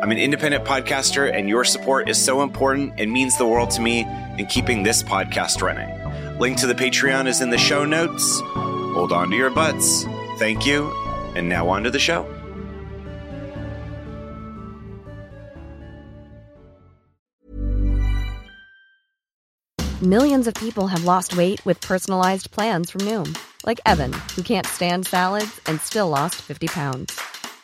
I'm an independent podcaster, and your support is so important and means the world to me in keeping this podcast running. Link to the Patreon is in the show notes. Hold on to your butts. Thank you. And now on to the show. Millions of people have lost weight with personalized plans from Noom, like Evan, who can't stand salads and still lost 50 pounds.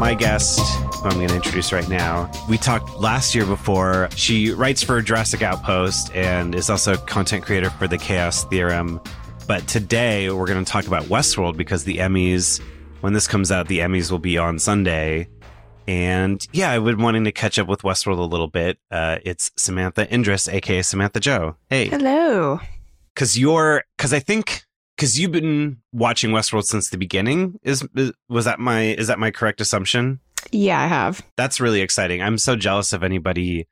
My guest, who I'm going to introduce right now, we talked last year before. She writes for Jurassic Outpost and is also a content creator for the Chaos Theorem. But today we're going to talk about Westworld because the Emmys, when this comes out, the Emmys will be on Sunday. And yeah, I've been wanting to catch up with Westworld a little bit. Uh, it's Samantha Indris, aka Samantha Joe. Hey, Hello. because you're because I think because you've been watching Westworld since the beginning. Is, is was that my is that my correct assumption? Yeah, I have. That's really exciting. I'm so jealous of anybody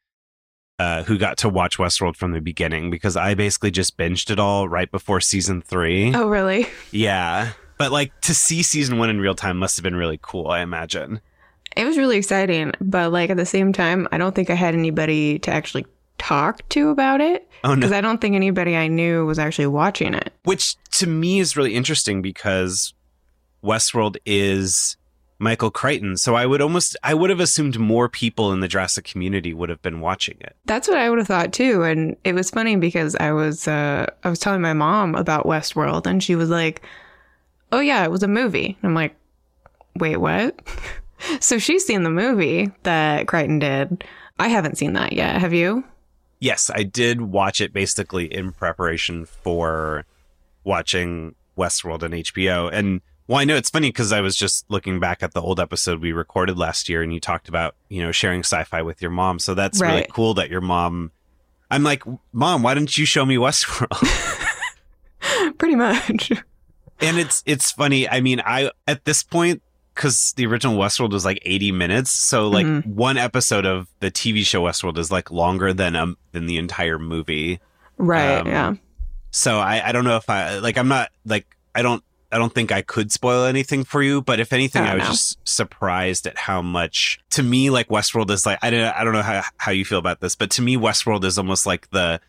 uh, who got to watch Westworld from the beginning because I basically just binged it all right before season three. Oh, really? Yeah, but like to see season one in real time must have been really cool. I imagine. It was really exciting, but like at the same time, I don't think I had anybody to actually talk to about it Oh no. because I don't think anybody I knew was actually watching it. which to me is really interesting because Westworld is Michael Crichton. So I would almost I would have assumed more people in the Jurassic community would have been watching it. That's what I would have thought too. And it was funny because I was uh, I was telling my mom about Westworld, and she was like, "Oh yeah, it was a movie." And I'm like, "Wait, what?" so she's seen the movie that Crichton did. I haven't seen that yet. Have you? Yes, I did watch it basically in preparation for watching Westworld on HBO. And well, I know it's funny because I was just looking back at the old episode we recorded last year and you talked about, you know, sharing sci-fi with your mom. So that's really cool that your mom I'm like, Mom, why didn't you show me Westworld? Pretty much. and it's it's funny. I mean, I at this point because the original Westworld was like 80 minutes, so like Mhm. one episode of the TV show Westworld is like longer than um than the entire movie. Right. Um, yeah. So I I don't know if I like I'm not like I don't I don't think I could spoil anything for you, but if anything, Oh, I was no. just surprised at how much to me like Westworld is like I don't I don't know how how you feel about this, but to me Westworld is almost like the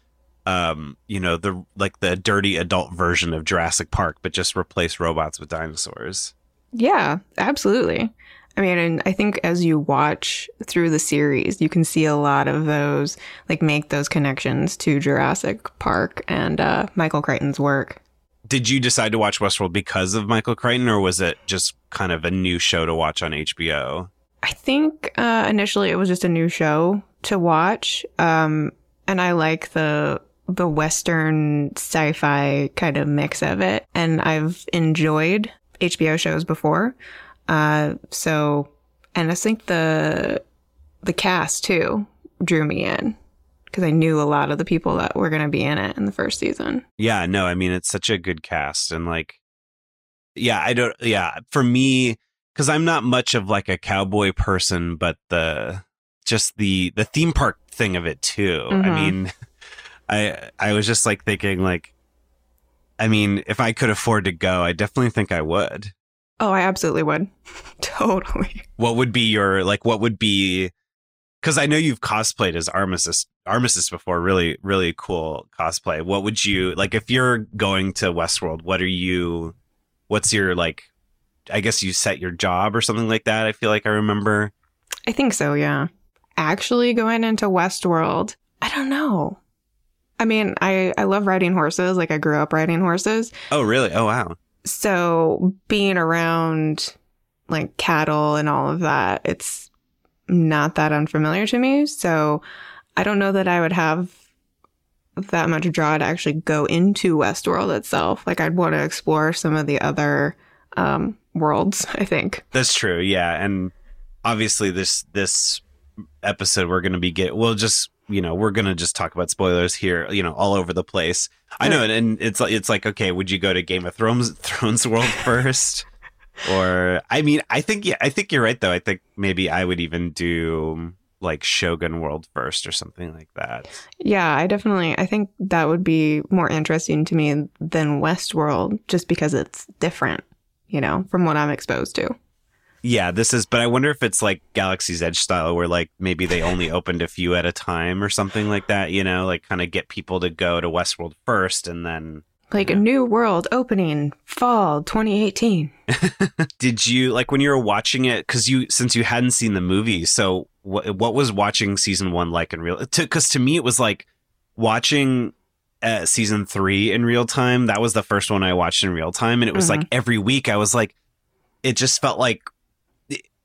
um you know the like the dirty adult version of Jurassic Park, but just replace robots with dinosaurs. Yeah, absolutely. I mean, and I think as you watch through the series, you can see a lot of those, like, make those connections to Jurassic Park and uh, Michael Crichton's work. Did you decide to watch Westworld because of Michael Crichton, or was it just kind of a new show to watch on HBO? I think uh, initially it was just a new show to watch, um, and I like the the western sci-fi kind of mix of it, and I've enjoyed HBO shows before, uh, so and I think the the cast too drew me in because I knew a lot of the people that were going to be in it in the first season. Yeah, no, I mean it's such a good cast and like yeah, I don't yeah, for me cuz I'm not much of like a cowboy person, but the just the the theme park thing of it too. I Mhm. mean I I was just like thinking like I mean, if I could afford to go, I definitely think I would. Oh, I absolutely would. totally. What would be your like what would be cuz I know you've cosplayed as Armistice Armistice before, really really cool cosplay. What would you like if you're going to Westworld, what are you what's your like I guess you set your job or something like that. I feel like I remember. I think so, yeah. Actually going into Westworld, I don't know. I mean, I, I love riding horses. Like I grew up riding horses. Oh, really? Oh, wow. So being around like cattle and all of that, it's not that unfamiliar to me. So I don't know that I would have that much draw to actually go into Westworld itself. Like I'd want to explore some of the other um, worlds, I think. That's true. Yeah, and obviously this this episode we're going to be get we'll just you know we're going to just talk about spoilers here you know all over the place. I know and, and it's like it's like okay would you go to game of thrones thrones world first? Or i mean i think yeah i think you're right though. I think maybe i would even do like shogun world first or something like that. Yeah, I definitely I think that would be more interesting to me than Westworld just because it's different, you know, from what I'm exposed to. Yeah this is but i wonder if it's like galaxy's edge style where like maybe they only opened a few at a time or something like that you know like kind of get people to go to westworld first and then Like a new world opening fall 2018. did you like when you were watching it because you since you hadn't seen the movie so what, what was watching season one like in real because to me it was like watching uh, season three in real time that was the first one i watched in real time and it was like every week i was like it just felt like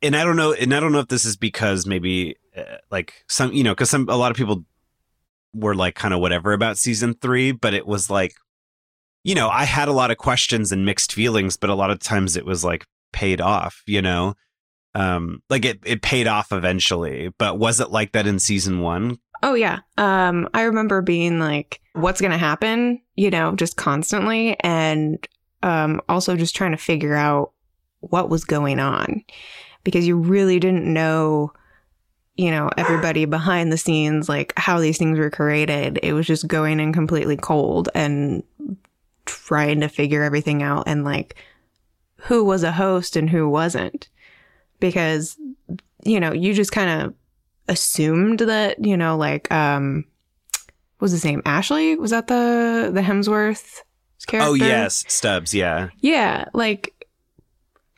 and i don't know and i don't know if this is because maybe uh, like some you know because some a lot of people were like kind of whatever about season three but it was like you know, I had a lot of questions and mixed feelings, but a lot of times it was like paid off, you know? Um, like it, it paid off eventually, but was it like that in season one? Oh yeah. Um I remember being like what's to happen, you know, just constantly and um also just trying to figure out what was going on because you really didn't know you know everybody behind the scenes like how these things were created. It was just going in completely cold and trying to figure everything out and like who was a host and who wasn't because you know, you just kind of assumed that you know like um what was his name ashley was that the the hemsworth character Oh, yes. Stubbs. Yeah. yeah like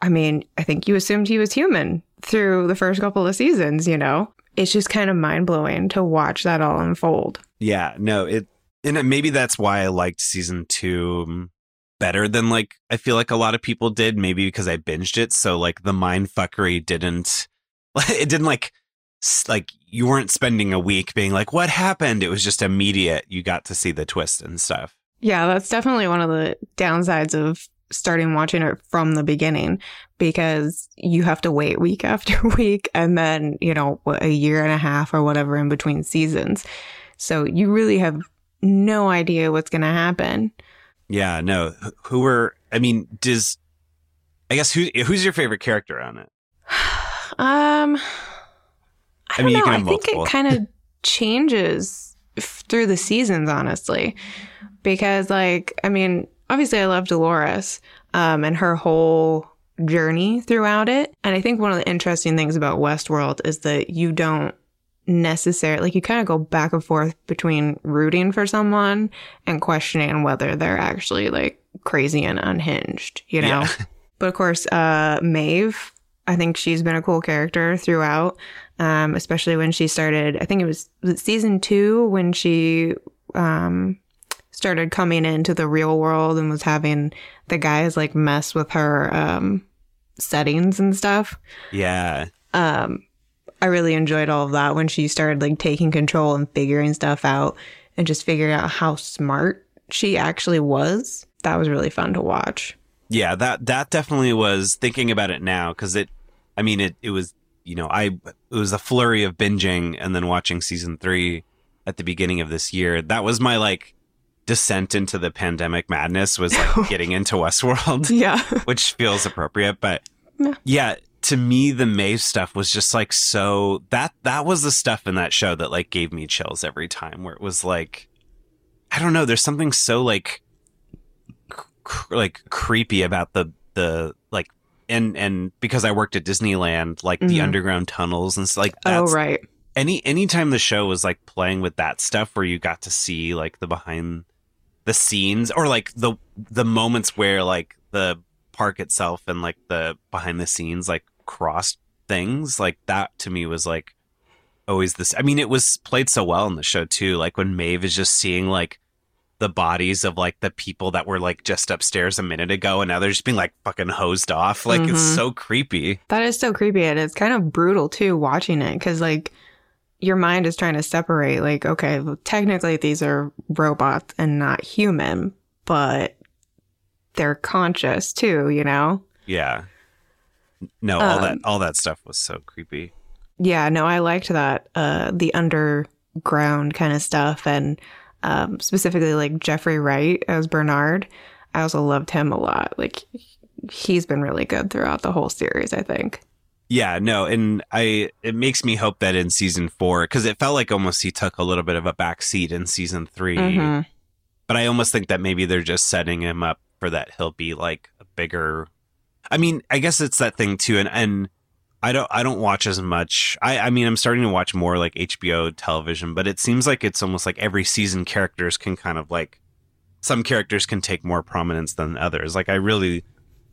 i mean i think you assumed he was human through the first couple of seasons you know it's just kind of mind-blowing to watch that all unfold Yeah. No, it, and maybe that's why I liked season two better than like I feel like a lot of people did. Maybe because I binged it. So like the mind fuckery didn't, it didn't like, like you weren't spending a week being like, what happened? It was just immediate. You got to see the twist and stuff. yeah that's definitely one of the downsides of starting watching it from the beginning because you have to wait week after week and then you know a year and a half or whatever in between seasons so you really have no idea what's going to happen Yeah, no. Who were? I mean, does I guess who who's your favorite character on it? Um, I, I don't mean, you know. can I think multiple. it kind of changes f- through the seasons, honestly, because like I mean, obviously, I love Dolores, um, and her whole journey throughout it. And I think one of the interesting things about Westworld is that you don't necessarily like you kind of go back and forth between rooting for someone and questioning whether they're actually like crazy and unhinged, you know. Yeah. But of course, uh, Maeve, I think she's been a cool character throughout, um, especially when she started. I think it was, was season two when she um, started coming into the real world and was having the guys like mess with her um, settings and stuff. Yeah, Um, I really enjoyed all of that when she started like taking control and figuring stuff out and just figuring out how smart she actually was. That was really fun to watch. Yeah, that that definitely was thinking about it now because it, I mean, it it was you know I it was a flurry of binging and then watching season three at the beginning of this year. That was my like descent into the pandemic madness was like getting into Westworld. Yeah. which feels appropriate. But yeah. yeah, to me, the Maeve stuff was just like so that that was the stuff in that show that like gave me chills every time. Where it was like, I don't know, there's something so like cr- like creepy about the the like and and because I worked at Disneyland, like mm-hmm. the underground tunnels and stuff like oh right. Any anytime the show was like playing with that stuff where you got to see like the behind the scenes or like the the moments where like the park itself and like the behind the scenes like crossed things like that to me was like always this i mean it was played so well in the show too like when maeve is just seeing like the bodies of like the people that were like just upstairs a minute ago and now they're just being like fucking hosed off like mm-hmm. it's so creepy that is so creepy and it's kind of brutal too watching it because like your mind is trying to separate like okay well, technically these are robots and not human but they're conscious too you know? Yeah. No all um, that all that stuff was so creepy. Yeah no i liked that uh the underground kind of stuff and um specifically like jeffrey wright as bernard. I also loved him a lot. Like he's been really good throughout the whole series i think yeah, no, and I it makes me hope that in season four, because it felt like almost he took a little bit of a back seat in season 3 mm-hmm. But I almost think that maybe they're just setting him up for that he'll be like a bigger. I mean, I guess it's that thing too, and and I don't I don't watch as much. I I mean, I'm starting to watch more like HBO television, but it seems like it's almost like every season characters can kind of like some characters can take more prominence than others. Like I really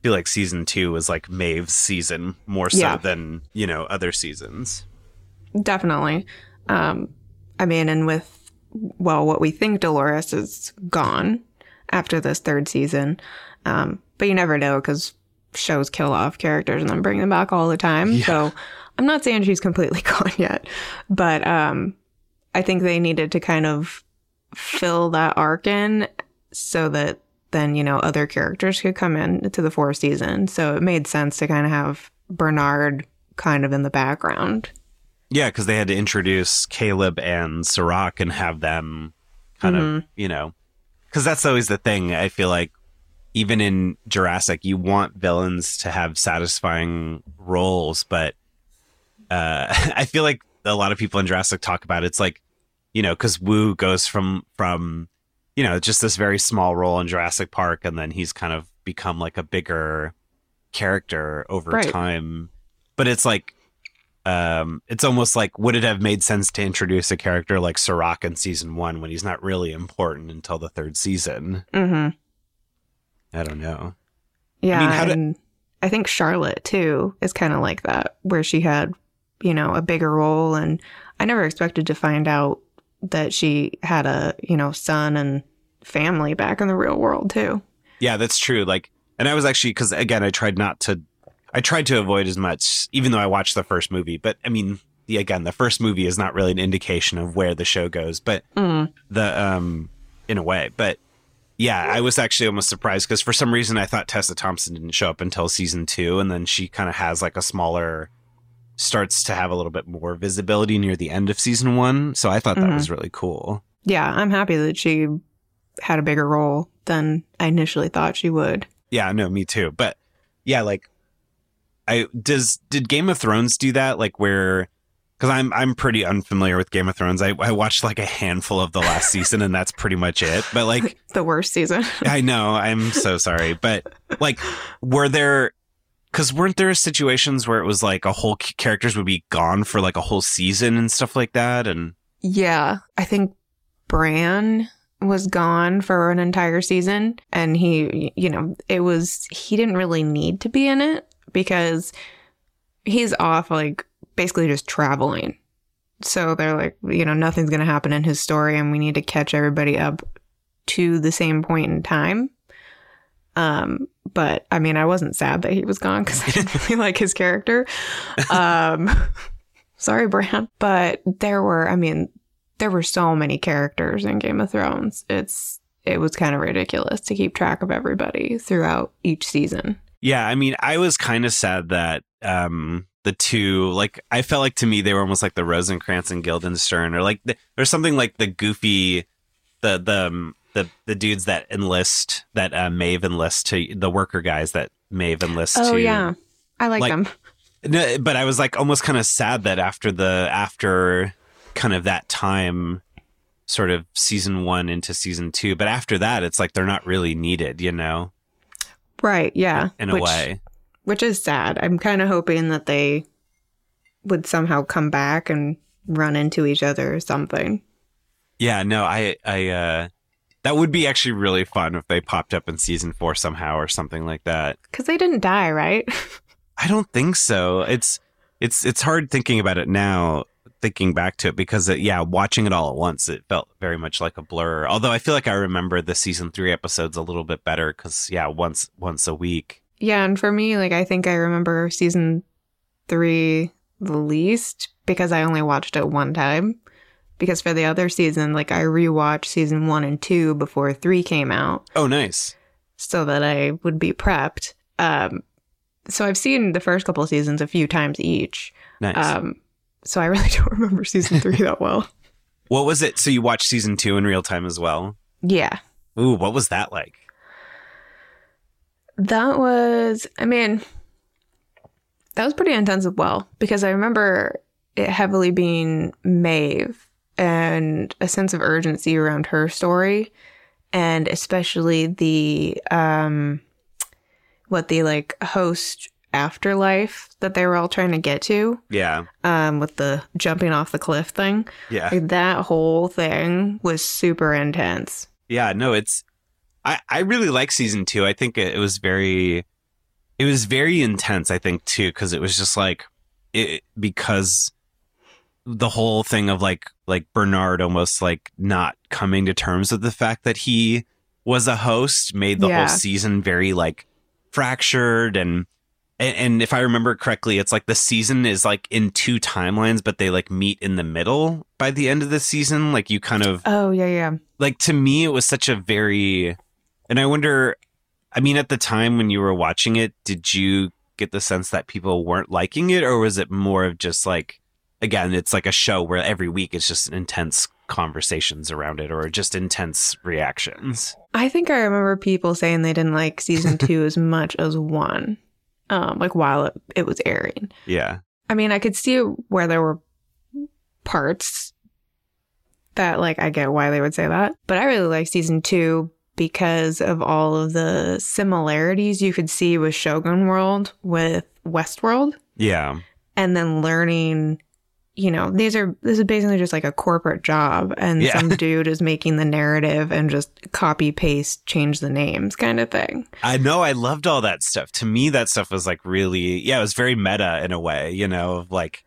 feel like season two was like Maeve's season more so yeah. than you know other seasons. Definitely. Um, I mean, and with well, what we think Dolores is gone after this third season, um, but you never know because shows kill off characters and then bring them back all the time. Yeah. So I'm not saying she's completely gone yet, but um, I think they needed to kind of fill that arc in so that then, you know, other characters could come in to the fourth season. So it made sense to kind of have Bernard kind of in the background. Yeah, because they had to introduce Caleb and Serac and have them kind mm-hmm. of, you know, because that's always the thing. I feel like even in Jurassic, you want villains to have satisfying roles, but uh, I feel like a lot of people in Jurassic talk about it. it's like, you know, because Wu goes from from you know, just this very small role in Jurassic Park, and then he's kind of become like a bigger character over right. time. But it's like, um, it's almost like would it have made sense to introduce a character like Serac in season one when he's not really important until the third season? Mm-hmm. I don't know. Yeah, I, mean, and I think Charlotte too is kind of like that, where she had, you know, a bigger role, and I never expected to find out that she had a, you know, son and family back in the real world too. Yeah, that's true. Like, and I was actually, because again, I tried not to, I tried to avoid as much, even though I watched the first movie. But I mean, the, again, the first movie is not really an indication of where the show goes, but mm. the, um, in a way. But yeah, I was actually almost surprised because for some reason I thought Tessa Thompson didn't show up until season two. And then she kind of has like a smaller, starts to have a little bit more visibility near the end of season one. So I thought that mm-hmm. was really cool. Yeah, I'm happy that she had a bigger role than I initially thought she would. Yeah, no, me too. But yeah, like I does did Game of Thrones do that? Like where because I'm I'm pretty unfamiliar with Game of Thrones. I, I watched like a handful of the last season and that's pretty much it. But like the worst season. I know. I'm so sorry. But like were there because weren't there situations where it was like a whole characters would be gone for like a whole season and stuff like that? And yeah, I think Bran was gone for an entire season and he, you know, it was, he didn't really need to be in it because he's off like basically just traveling. So they're like, you know, nothing's going to happen in his story and we need to catch everybody up to the same point in time. Um, but I mean, I wasn't sad that he was gone because I didn't really like his character. Um, sorry, Bran. But there were, I mean, there were so many characters in Game of Thrones. It's it was kind of ridiculous to keep track of everybody throughout each season. Yeah, I mean, I was kind of sad that um the two like I felt like to me they were almost like the Rosencrantz and Guildenstern or like the, or something like the goofy the the um, the the dudes that enlist that uh, Maeve enlists to the worker guys that Maeve enlists Oh to yeah, I like, like- them. No, but I was like almost kind of sad that after the after kind of that time sort of season 1 into season 2 but after that it's like they're not really needed, you know, Right? Yeah, in a which, way. which is sad. I'm kind of hoping that they would somehow come back and run into each other or something. Yeah, no, I I uh that would be actually really fun if they popped up in season 4 somehow or something like that. Because they didn't die, right? I don't think so. It's it's it's hard thinking about it now, thinking back to it because it, yeah, watching it all at once, it felt very much like a blur. Although I feel like I remember the season three episodes a little bit better because yeah, once once a week. yeah, and for me, like I think I remember season three the least because I only watched it one time. Because for the other season, like I rewatched season one and two before three came out. Oh, nice. so that I would be prepped. Um, so I've seen the first couple of seasons a few times each. Nice. Um, so I really don't remember season three that well. what was it? So you watched season two in real time as well? Yeah, Ooh, what was that like? that was. I mean, that was pretty intense as well because I remember it heavily being Maeve and a sense of urgency around her story, and especially the um, what the like host afterlife that they were all trying to get to. Yeah, um, with the jumping off the cliff thing. yeah, Like that whole thing was super intense. yeah. No, it's. I I really like season two. I think it, it was very, it was very intense. I think too because it was just like, it because the whole thing of like like Bernard almost like not coming to terms with the fact that he was a host made the Yeah. whole season very like fractured and and, and if I remember correctly, it's like the season is like in two timelines, but they like meet in the middle by the end of the season. Like you kind of Oh yeah, yeah. like to me, it was such a very, and I wonder, I mean, at the time when you were watching it, did you get the sense that people weren't liking it, or was it more of just like, again, it's like a show where every week it's just intense conversations around it, or just intense reactions? I think I remember people saying they didn't like season two as much as one. Um, like while it, it was airing. Yeah, I mean, I could see where there were parts that like I get why they would say that. But I really like season two because of all of the similarities you could see with Shogun World with Westworld. yeah, and then learning you know these are this is basically just like a corporate job and Yeah. some dude is making the narrative and just copy paste change the names kind of thing I know. I loved all that stuff. To me, that stuff was like really, yeah, it was very meta in a way, you know, of like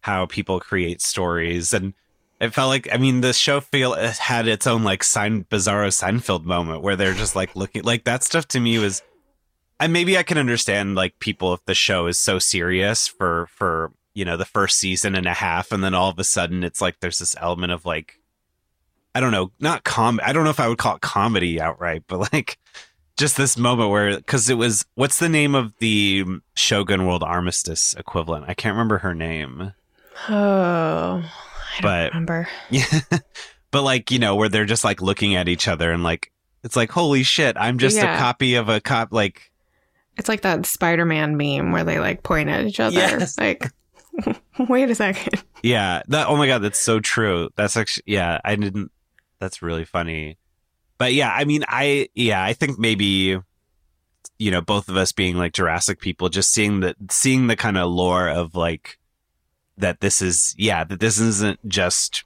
how people create stories. And it felt like, I mean, the show feel it had its own like Sein, bizarro Seinfeld moment where they're just like looking, like that stuff to me was, and maybe I can understand like people if the show is so serious for, for, you know, the first season and a half. And then all of a sudden it's like there's this element of like, I don't know, not com. I don't know if I would call it comedy outright, but like just this moment where because it was what's the name of the Shogun World Armistice equivalent? I can't remember her name. oh i don't But- remember Yeah, but like you know where they're just like looking at each other and like it's like holy shit, I'm just Yeah. a copy of a cop. Like it's like that spider-man meme where they like point at each other Yes. like wait a second yeah, that oh my god, that's so true. That's actually yeah, I didn't. That's really funny. But yeah, I mean, I yeah, I think maybe you know both of us being like Jurassic people, just seeing the seeing the kind of lore of like that this is yeah that this isn't just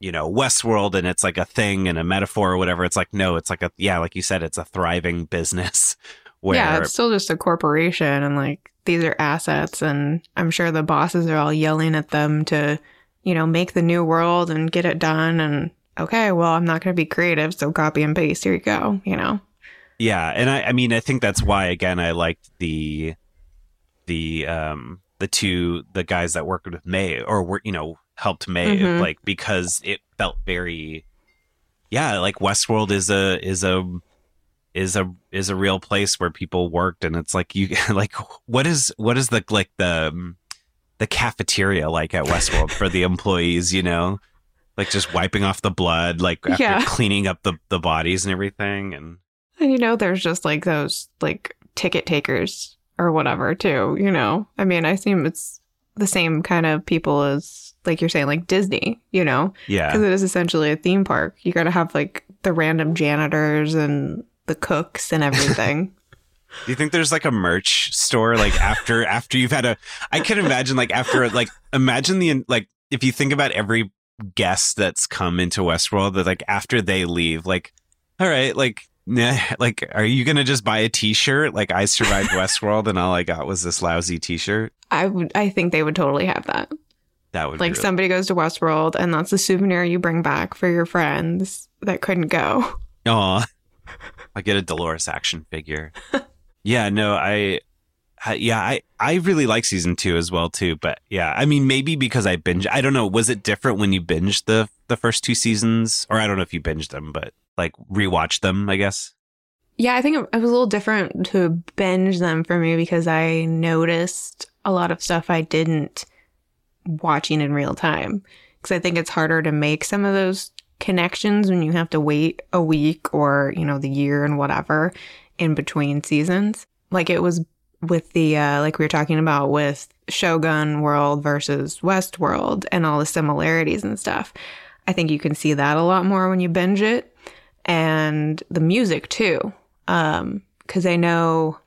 you know Westworld and it's like a thing and a metaphor or whatever. It's like no, it's like a yeah, like you said, it's a thriving business where yeah it's still just a corporation and like these are assets and i'm sure the bosses are all yelling at them to you know make the new world and get it done and okay well i'm not going to be creative so copy and paste here you go you know Yeah, and I, I mean, I think that's why again I liked the the um the two the guys that worked with May or were you know helped May Mhm. like because it felt very yeah like Westworld is a is a is a is a real place where people worked and it's like you like what is what is the like the um, the cafeteria like at Westworld for the employees you know like just wiping off the blood like after Yeah. cleaning up the the bodies and everything and And you know, there's just like those like ticket takers or whatever too. You know, I mean, I assume it's the same kind of people as like you're saying, like Disney. You know, yeah because it is essentially a theme park. You got to have like the random janitors and the cooks and everything. Do you think there's like a merch store like after after you've had a I can imagine like after like imagine the like if you think about every guest that's come into Westworld that like after they leave like all right like nah, like are you going to just buy a t-shirt like I survived Westworld and all I got was this lousy t-shirt I would, I think they would totally have that. that would Like really- somebody goes to Westworld and that's the souvenir you bring back for your friends that couldn't go. Aw. I get a Dolores action figure. yeah, no, I, I yeah, I I really like season 2 as well too, but yeah, I mean maybe because I binge I don't know, was it different when you binged the the first two seasons or I don't know if you binged them, but like rewatched them, I guess. Yeah, I think it it was a little different to binge them for me because I noticed a lot of stuff I didn't watching in real time. Because I think it's harder to make some of those connections when you have to wait a week or, you know, the year and whatever in between seasons. Like it was with the, uh, like we were talking about with Shogun World versus Westworld and all the similarities and stuff. I think you can see that a lot more when you binge it and the music too um because i know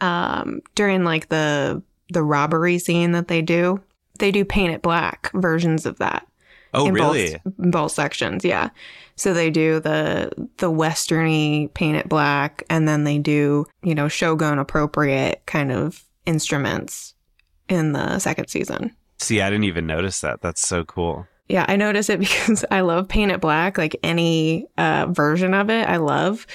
um during like the the robbery scene that they do they do paint it black versions of that Oh, in really? both, in both sections yeah so they do the the westerny paint it black and then they do you know shogun appropriate kind of instruments in the second season See, I didn't even notice that. That's so cool. yeah, I notice it because I love Paint It Black. Like any uh, version of it, I love.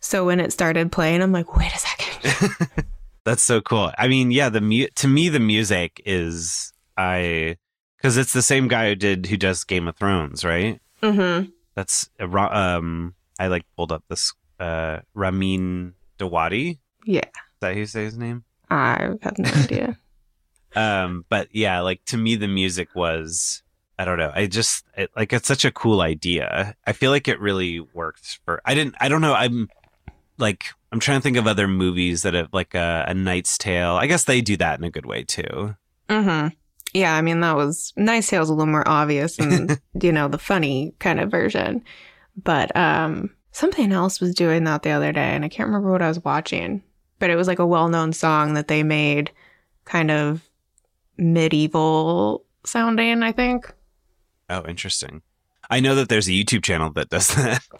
So when it started playing, I'm like, wait a second. That's so cool. I mean, yeah, the mu- to me the music is I cuz it's the same guy who did who does Game of Thrones, right? mm-hmm. That's um I like pulled up this uh Ramin Djawadi. Yeah, Is that you say his name? I have no idea. Um but yeah, like to me the music was I don't know. I just it, like it's such a cool idea. I feel like it really worked for I didn't I don't know. I'm like I'm trying to think of other movies that have like a, a Knight's Tale. I guess they do that in a good way too. mm-hmm. Yeah, I mean that was Knight's Tale's a little more obvious and you know the funny kind of version, but um something else was doing that the other day, and I can't remember what I was watching, but it was like a well-known song that they made, kind of medieval sounding. I think. Oh, interesting. I know that there's a YouTube channel that does that.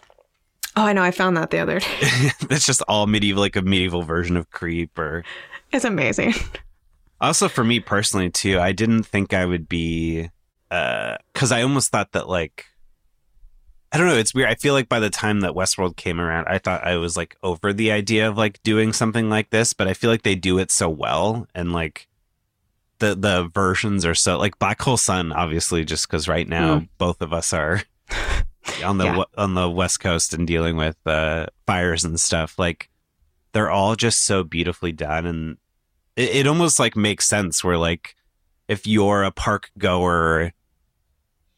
Oh, I know. I found that the other day. That's just all medieval, like a medieval version of Creep. Or It's amazing. Also for me personally too, I didn't think I would be, because I almost thought that like, I don't know. It's weird. I feel like by the time that Westworld came around, I thought I was like over the idea of like doing something like this, but I feel like they do it so well, and like the the versions are so like Black Hole Sun, obviously, just because right now both of us are on the Yeah. on the West Coast and dealing with uh, fires and stuff. Like they're all just so beautifully done, and it, it almost like makes sense. Where like if you're a park goer,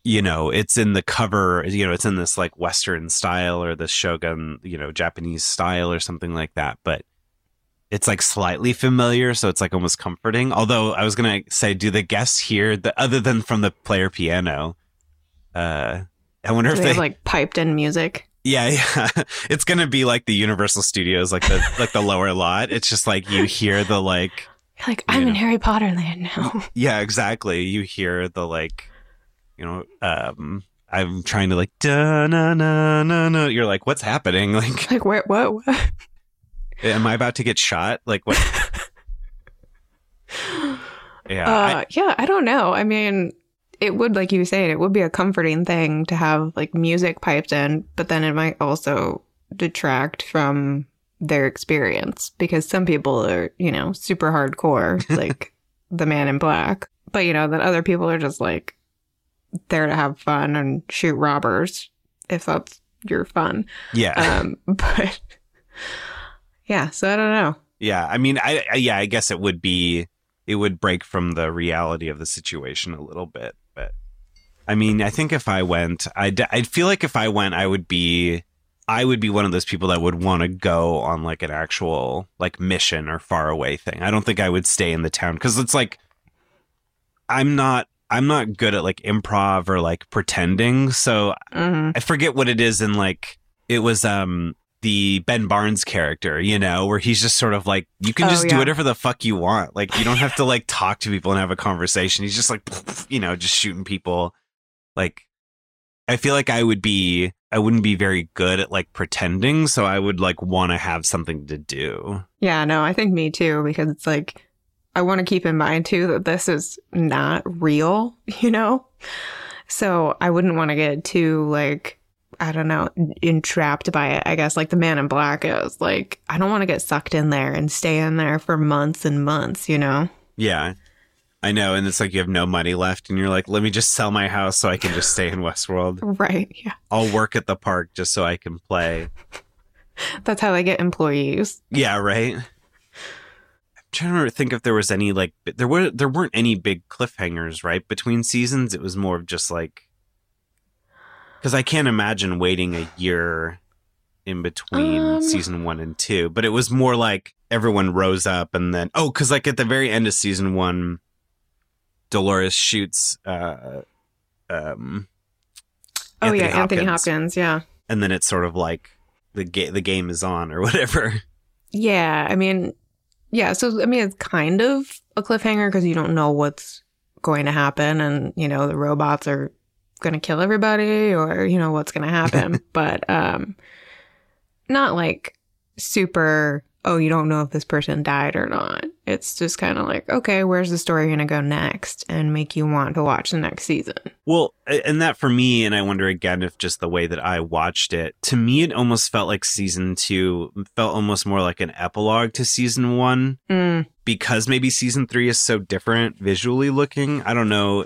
you know it's in the cover, you know it's in this like Western style or the Shogun, you know Japanese style or something like that, but. It's like slightly familiar, so it's like almost comforting. Although I was gonna say, do the guests hear the other than from the player piano? Uh, I wonder Do if they they have like piped in music. yeah, yeah. It's gonna be like the Universal Studios, like the like the lower lot. It's just like you hear the like You're like, I'm in know. Harry Potter land now. yeah, exactly. You hear the like you know, um I'm trying to like da na na na na. You're like, what's happening? Like, like, where, what, what? am I about to get shot? Like what? yeah, Uh, yeah, I don't know. I mean, it would, like you were saying, it would be a comforting thing to have like music piped in, but then it might also detract from their experience because some people are, you know, super hardcore, like the man in black. But, you know, then other people are just like there to have fun and shoot robbers if that's your fun. Yeah. Um, but yeah, so I don't know. Yeah, I mean, I, I yeah, I guess it would be it would break from the reality of the situation a little bit, but I mean, I think if I went, I'd I'd feel like if I went, I would be I would be one of those people that would want to go on like an actual like mission or far away thing. I don't think I would stay in the town because it's like I'm not I'm not good at like improv or like pretending. So hmm I forget what it is in like it was um the Ben Barnes character, you know, where he's just sort of like you can Oh, just do whatever the fuck you want. Like you don't have to like talk to people and have a conversation. He's just like you know, just shooting people. Like I feel like I would be I wouldn't be very good at like pretending, so I would like want to have something to do. Yeah, no, I think me too, because it's like, I want to keep in mind too that this is not real, you know? So I wouldn't want to get too, like, I don't know, entrapped by it, I guess, like the man in black is. Like, I don't want to get sucked in there and stay in there for months and months, you know? Yeah. I know, and it's like you have no money left, and you're like, let me just sell my house so I can just stay in Westworld. Right. Yeah. I'll work at the park just so I can play. That's how they get employees. Yeah, right. I'm trying to think if there was any like there were there weren't any big cliffhangers right between seasons. It was more of just like because I can't imagine waiting a year in between Um. season one and two. But it was more like everyone rose up and then oh, because like at the very end of season one, Dolores shoots. uh um oh, yeah. Anthony Hopkins. Yeah. and then it's sort of like the ga- the game is on or whatever. Yeah, I mean, yeah. So I mean, it's kind of a cliffhanger because you don't know what's going to happen, and you know the robots are going to kill everybody, or you know what's going to happen, but um, not like super. Oh, you don't know if this person died or not. It's just kind of like, okay, where's the story going to go next, and make you want to watch the next season. Well, and that for me, and I wonder again if just the way that I watched it, to me, it almost felt like season two felt almost more like an epilogue to season one Mm, because maybe season three is so different visually looking. I don't know.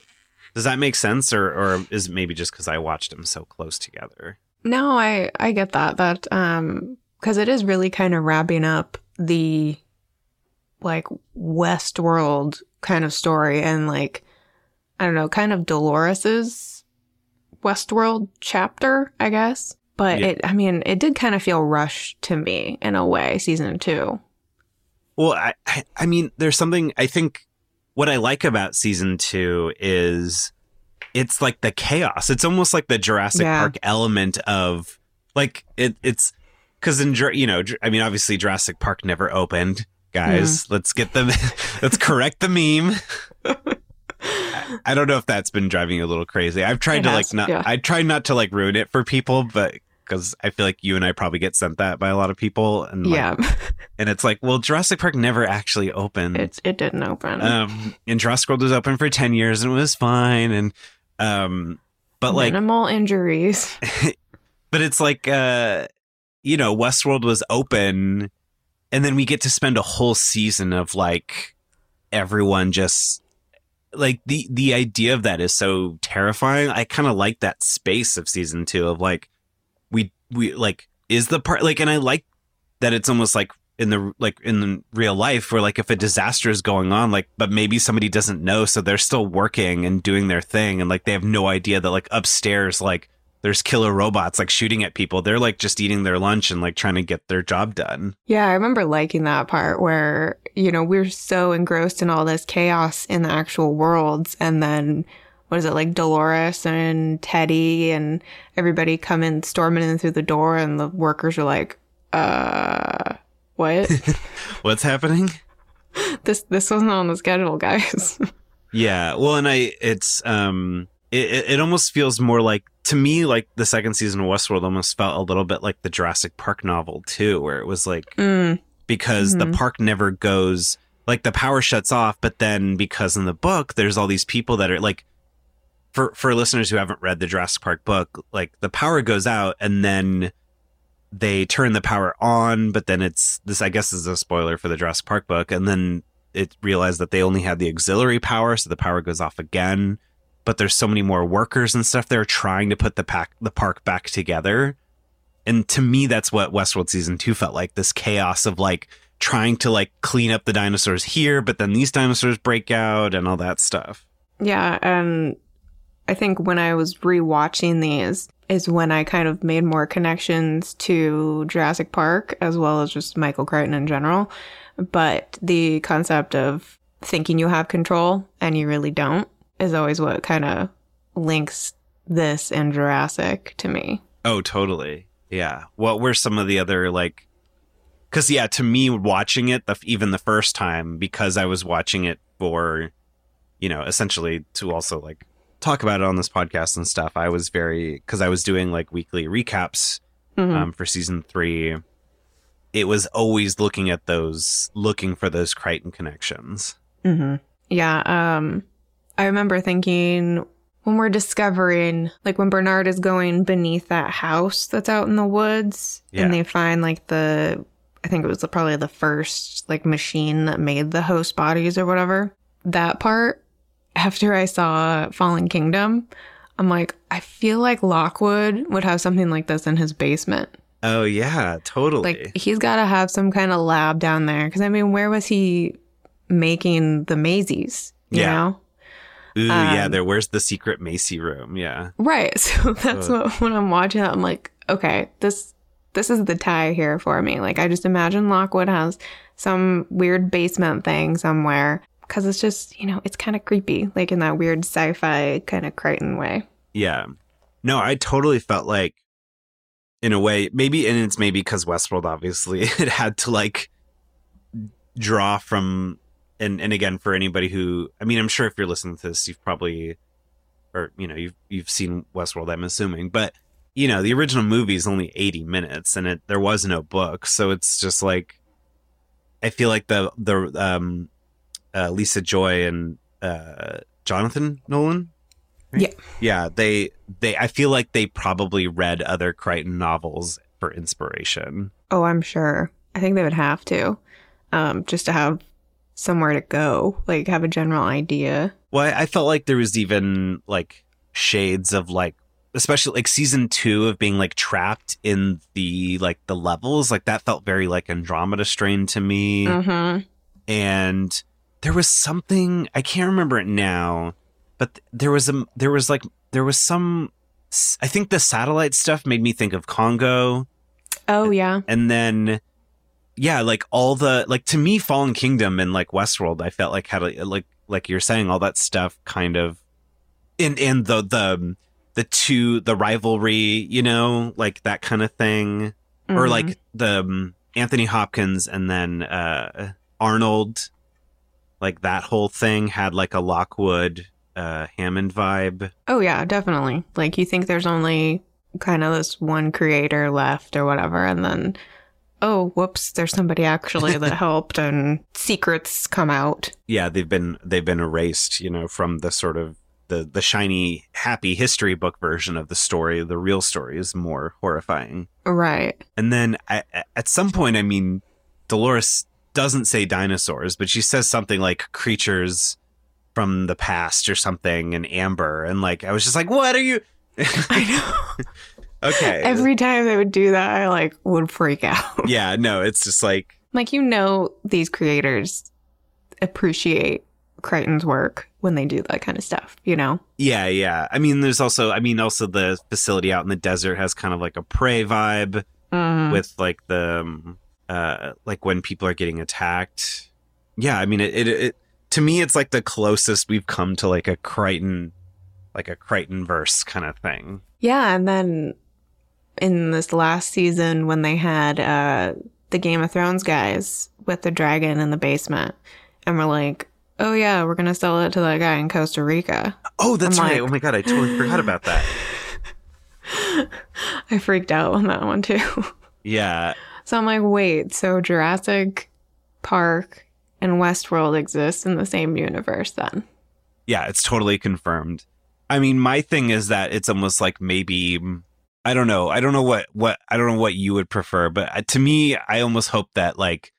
Does that make sense, or or is it maybe just because I watched them so close together? No, I I get that that um because it is really kind of wrapping up the like Westworld kind of story and like I don't know, kind of Dolores's Westworld chapter, I guess. But Yeah. it I mean, it did kind of feel rushed to me in a way, season 2. Well, I, I, mean, there's something I think what I like about season two is it's like the chaos. It's almost like the Jurassic Yeah. Park element of like it. It's because in you know, I mean, obviously Jurassic Park never opened. Guys, let's get them. let's correct the meme. I- don't know if that's been driving you a little crazy. I've tried It to has, like not. yeah. I try not to like ruin it for people, but because I feel like you and I probably get sent that by a lot of people, and like, yeah, and it's like, well, Jurassic Park never actually opened. it it didn't open. um, and Jurassic World was open for ten years and it was fine, and um, but like, minimal injuries. but it's like, uh, you know, Westworld was open, and then we get to spend a whole season of like everyone just like the the idea of that is so terrifying. I kind of like that space of season two of like we we like is the part like, and I like that it's almost like in the like in the real life where like if a disaster is going on like but maybe somebody doesn't know so they're still working and doing their thing and like they have no idea that like upstairs like there's killer robots like shooting at people they're like just eating their lunch and like trying to get their job done Yeah, I remember liking that part where, you know, we're so engrossed in all this chaos in the actual worlds. And then, what is it, like Dolores and Teddy and everybody come in, storming in through the door, and the workers are like, uh, what? what's happening this this wasn't on the schedule, guys. Yeah, well, and I it's um it it almost feels more like to me like the second season of Westworld almost felt a little bit like the Jurassic Park novel too, where it was like mm, because the park never goes like the power shuts off, but then because in the book there's all these people that are like for for listeners who haven't read the Jurassic Park book, like the power goes out and then they turn the power on, but then it's this. I guess is a spoiler for the Jurassic Park book, and then it realized that they only had the auxiliary power, so the power goes off again. But there's so many more workers and stuff there trying to put the pack the park back together. And to me, that's what Westworld season two felt like. This chaos of like trying to like clean up the dinosaurs here, but then these dinosaurs break out and all that stuff. Yeah, and I think when I was rewatching these is when I kind of made more connections to Jurassic Park as well as just Michael Crichton in general. But the concept of thinking you have control and you really don't is always what kind of links this and Jurassic to me. Oh, totally. Yeah. What were some of the other like? Because yeah, to me, watching it, the, even the first time, because I was watching it for, you know, essentially to also like talk about it on this podcast and stuff. I was very because I was doing like weekly recaps Mhm. um, for season three. It was always looking at those, looking for those Crichton connections. Mm-hmm. Yeah. Um, I remember thinking when we're discovering, like when Bernard is going beneath that house that's out in the woods, Yeah. and they find like the, I think it was probably the first like machine that made the host bodies or whatever. That part, after I saw Fallen Kingdom, I'm like, I feel like Lockwood would have something like this in his basement. Oh yeah, totally. Like he's got to have some kind of lab down there. Because I mean, where was he making the Maisies? You Yeah. know, Ooh, yeah. um, There, where's the secret Maisie room? Yeah. right? So that's Ugh. what when I'm watching it, I'm like, okay, this this is the tie here for me. Like I just imagine Lockwood has some weird basement thing somewhere. Because it's just, you know, it's kind of creepy, like in that weird sci-fi kind of Crichton way. Yeah. No, I totally felt like, in a way, maybe, and it's maybe because Westworld, obviously, it had to like draw from, and and again, for anybody who, I mean, I'm sure if you're listening to this, you've probably, or you know, you've you've seen Westworld, I'm assuming, but you know, the original movie is only 80 minutes, and it there was no book, so it's just like, I feel like the the um, uh, Lisa Joy and uh, Jonathan Nolan yeah. Yeah, they they i feel like they probably read other crichton novels for inspiration. Oh, I'm sure. I think they would have to, um, just to have somewhere to go, like have a general idea. well I, I felt like there was even like shades of like especially like season two of being like trapped in the like the levels like that felt very like andromeda strain to me Mm-hmm. and there was something I can't remember it now, but there was a there was like there was some I think the satellite stuff made me think of Congo, Oh yeah. and then yeah, like all the like to me, Fallen Kingdom and like Westworld, I felt like had a, like like you're saying all that stuff kind of, and and the the the two the rivalry, you know, like that kind of thing or Mhm. like the um, Anthony Hopkins and then uh, Arnold, like that whole thing had like a Lockwood uh, Hammond vibe. Oh yeah, definitely. Like you think there's only kind of this one creator left or whatever, and then oh whoops, there's somebody actually that helped, and secrets come out. Yeah, they've been they've been erased, you know, from the sort of the the shiny happy history book version of the story. The real story is more horrifying. Right. And then I, at some point, I mean, Dolores doesn't say dinosaurs, but she says something like creatures from the past or something in amber. And like, I was just like, what are you? I know. Okay. Every time they would do that, I like would freak out. yeah, no, it's just like, like you know, these creators appreciate Crichton's work when they do that kind of stuff. You know. yeah, yeah. I mean, there's also, I mean, also the facility out in the desert has kind of like a prey vibe Mhm. with like the, um, uh, like when people are getting attacked. Yeah, I mean, it, it, it, to me, it's like the closest we've come to like a Crichton, like a Crichton verse kind of thing. Yeah, and then in this last season when they had uh the Game of Thrones guys with the dragon in the basement and we're like, "Oh yeah, we're going to sell it to that guy in Costa Rica." Oh, that's I'm right. like- oh my god, I totally forgot about that. I freaked out on that one too. Yeah, so I'm like, "Wait, so Jurassic Park and Westworld exist in the same universe then?" yeah, it's totally confirmed. I mean, my thing is that it's almost like maybe I don't know. I don't know what what I don't know what you would prefer, but uh, to me, I almost hope that like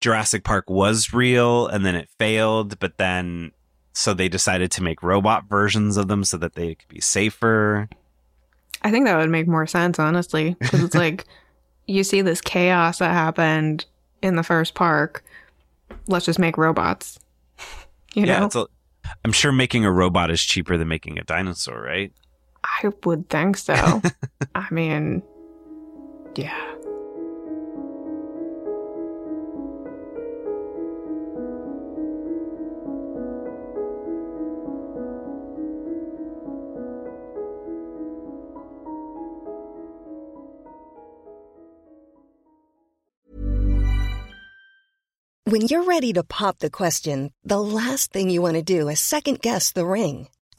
Jurassic Park was real and then it failed, but then so they decided to make robot versions of them so that they could be safer. I think that would make more sense, honestly, because it's like you see this chaos that happened in the first park. Let's just make robots. You yeah, know, it's a, I'm sure making a robot is cheaper than making a dinosaur, right? I would think so. I mean, yeah. When you're ready to pop the question, the last thing you want to do is second guess the ring.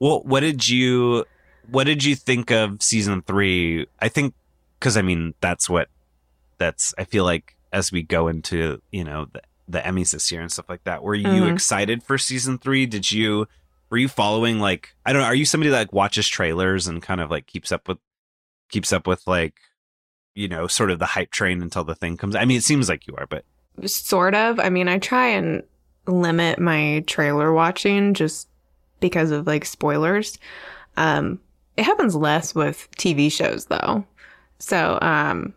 Well, what did you what did you think of season 3? I think cuz I mean, that's what that's I feel like as we go into, you know, the, the Emmys this year and stuff like that. Were you Mhm. excited for season 3? Did you were you following like I don't know, are you somebody that like watches trailers and kind of like keeps up with keeps up with like you know, sort of the hype train until the thing comes. I mean, it seems like you are, but Sort of. I mean, I try and limit my trailer watching just because of like spoilers. Um, it happens less with TV shows though. So, um,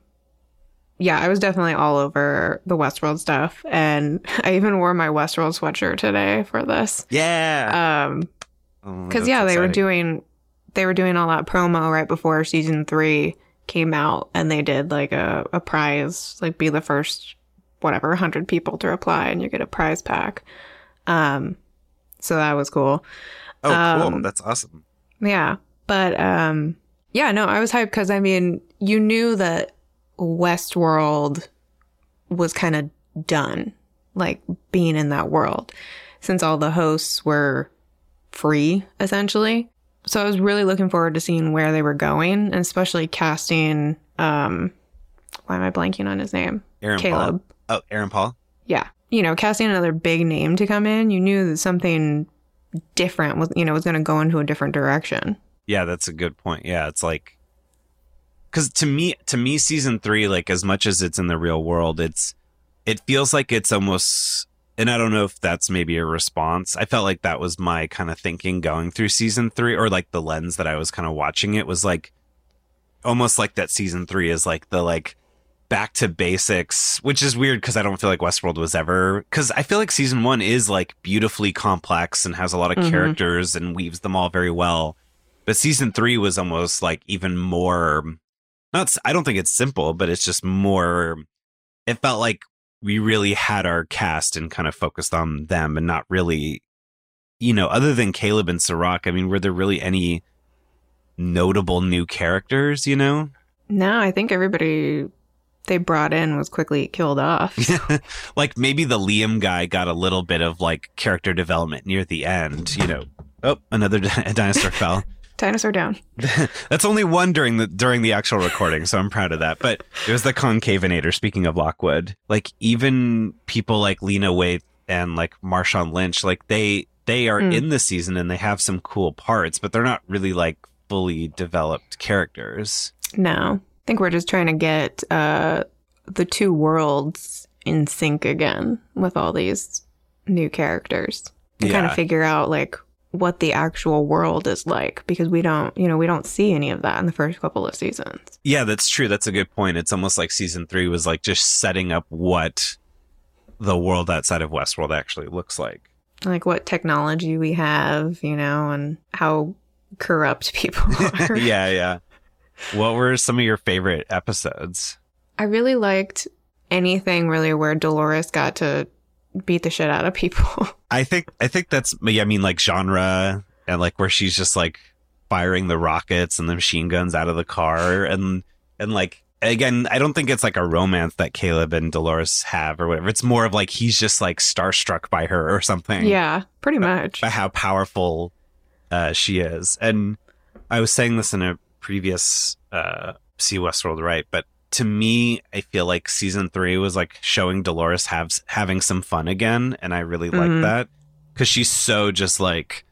yeah, I was definitely all over the Westworld stuff. And I even wore my Westworld sweatshirt today for this. yeah. Um, Oh, because that's yeah, they were doing they were doing all that promo right before season three came out, and they did like a, a prize, like be the first whatever hundred people to reply, and you get a prize pack. Um, so that was cool. Oh, cool. um, That's awesome. Yeah, but um, yeah, no, I was hyped because I mean, you knew that Westworld was kind of done, like being in that world, since all the hosts were free essentially. So I was really looking forward to seeing where they were going, and especially casting. Um, why am I blanking on his name? Aaron Caleb. Paul. Oh, Aaron Paul. Yeah, you know, casting another big name to come in. You knew that something different was, you know, was going to go into a different direction. Yeah, that's a good point. Yeah, it's like cuz to me to me season 3 like as much as it's in the real world, it's it feels like it's almost and I don't know if that's maybe a response. I felt like that was my kind of thinking going through season 3 or like the lens that I was kind of watching it was like almost like that season 3 is like the like back to basics, which is weird because I don't feel like Westworld was ever because I feel like season one is like beautifully complex and has a lot of Mhm. characters and weaves them all very well. But season three was almost like even more. Not, I don't think it's simple, but it's just more. It felt like we really had our cast and kind of focused on them and not really, you know, other than Caleb and Serac. I mean, were there really any notable new characters? You know, No, I think everybody they brought in was quickly killed off. like maybe the Liam guy got a little bit of like character development near the end. You know, oh, another di- dinosaur fell. Dinosaur down. That's only one during the during the actual recording, so I'm proud of that. But it was the Concavenator. Speaking of Lockwood, like even people like Lena Waithe and like Marshawn Lynch, like they they are Mm. in the season and they have some cool parts, but they're not really like fully developed characters. No. I think we're just trying to get uh the two worlds in sync again with all these new characters. And kind of figure out like what the actual world is like because we don't, you know, we don't see any of that in the first couple of seasons. Yeah, that's true. That's a good point. It's almost like season three was like just setting up what the world outside of Westworld actually looks like. Like what technology we have, you know, and how corrupt people are. yeah, yeah. What were some of your favorite episodes? I really liked anything really where Dolores got to beat the shit out of people. I think I think that's yeah, I mean like genre and like where she's just like firing the rockets and the machine guns out of the car and and like again, I don't think it's like a romance that Caleb and Dolores have or whatever. It's more of like he's just like starstruck by her or something. Yeah, pretty much. By how powerful uh, she is. And I was saying this in a previous uh, See Westworld, right? But to me, I feel like season three was like showing Dolores have, having some fun again. And I really mm-hmm. like that because she's so just like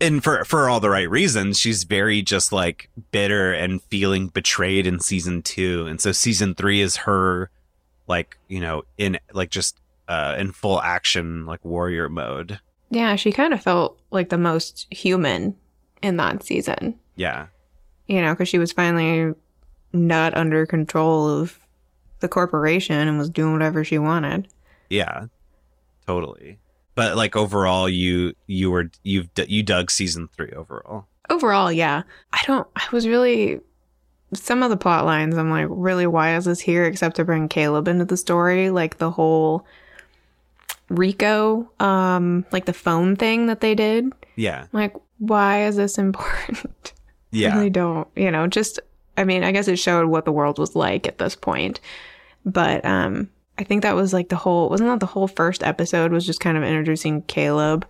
and for for all the right reasons she's very just like bitter and feeling betrayed in season 2 and so season 3 is her like you know in like just uh in full action like warrior mode yeah she kind of felt like the most human in that season yeah you know because she was finally not under control of the corporation and was doing whatever she wanted yeah totally but like overall, you you were you've you dug season three overall. Overall, yeah. I don't. I was really some of the plot lines. I'm like, really, why is this here except to bring Caleb into the story? Like the whole Rico, um, like the phone thing that they did. Yeah. Like, why is this important? Yeah. I really don't. You know, just I mean, I guess it showed what the world was like at this point. But um I think that was like the whole wasn't that the whole first episode was just kind of introducing Caleb.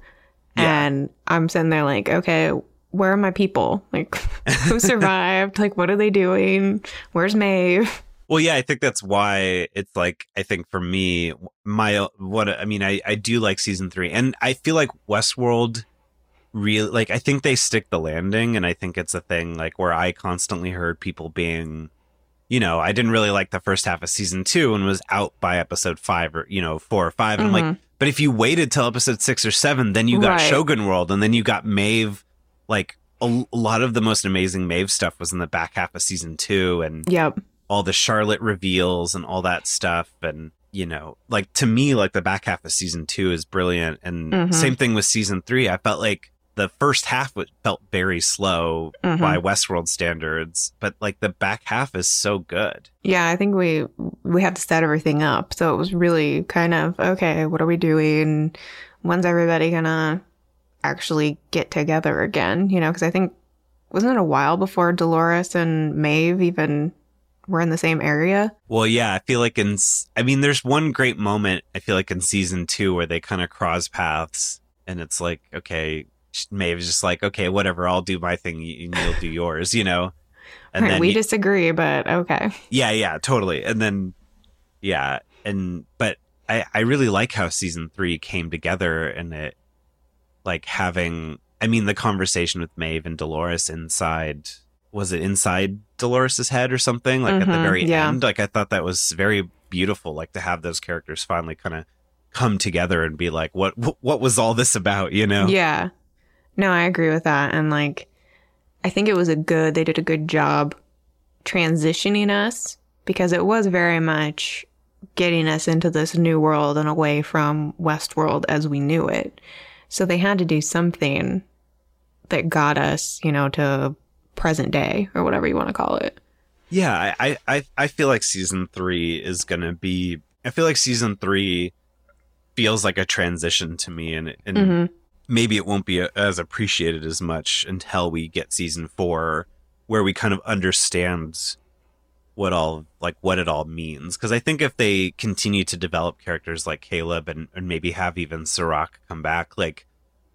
Yeah. And I'm sitting there like, okay, where are my people? Like who survived? like what are they doing? Where's Maeve? Well, yeah, I think that's why it's like I think for me, my what I mean, I I do like season three, and I feel like Westworld really like I think they stick the landing, and I think it's a thing like where I constantly heard people being you know, I didn't really like the first half of season two and was out by episode five or, you know, four or 5 And mm-hmm. I'm like, mm-hmm. but if you waited till episode six or seven, then you got right. Shogun World and then you got Maeve. Like a, a, lot of the most amazing Maeve stuff was in the back half of season two and yep. all the Charlotte reveals and all that stuff. And, you know, like to me, like the back half of season two is brilliant. And mm-hmm. same thing with season three. I felt like the first half felt very slow mm-hmm. by Westworld standards, but like the back half is so good. Yeah, I think we we had to set everything up. So it was really kind of okay. What are we doing? When's everybody gonna actually get together again? You know, because I think wasn't it a while before Dolores and Maeve even were in the same area? Well, yeah, I feel like in I mean, there's one great moment I feel like in season two where they kind of cross paths, and it's like okay Maeve's just like, okay, whatever, I'll do my thing, and you'll do yours, you know. And right, then we you, disagree, but okay. Yeah, yeah, totally. And then, yeah, and but I I really like how season three came together and it, like having, I mean, the conversation with Maeve and Dolores inside was it inside Dolores's head or something like mm-hmm, at the mm-hmm, very yeah. end. Like I thought that was very beautiful, like to have those characters finally kind of come together and be like, what what was all this about? You know? Yeah. No, I agree with that. And like, I think it was a good, they did a good job transitioning us because it was very much getting us into this new world and away from Westworld as we knew it. So they had to do something that got us, you know, to present day or whatever you want to call it. Yeah, I I I feel like season three is gonna be. I feel like season three feels like a transition to me, and and mm-hmm maybe it won't be as appreciated as much until we get season four, where we kind of understand what all like what it all means. Because I think if they continue to develop characters like Caleb and, and maybe have even Serac come back, like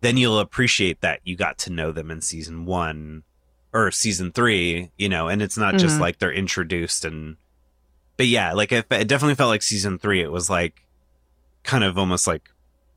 then you'll appreciate that you got to know them in season one or season three, you know, and it's not just mm-hmm. like they're introduced and but yeah, like it, it definitely felt like season three, it was like kind of almost like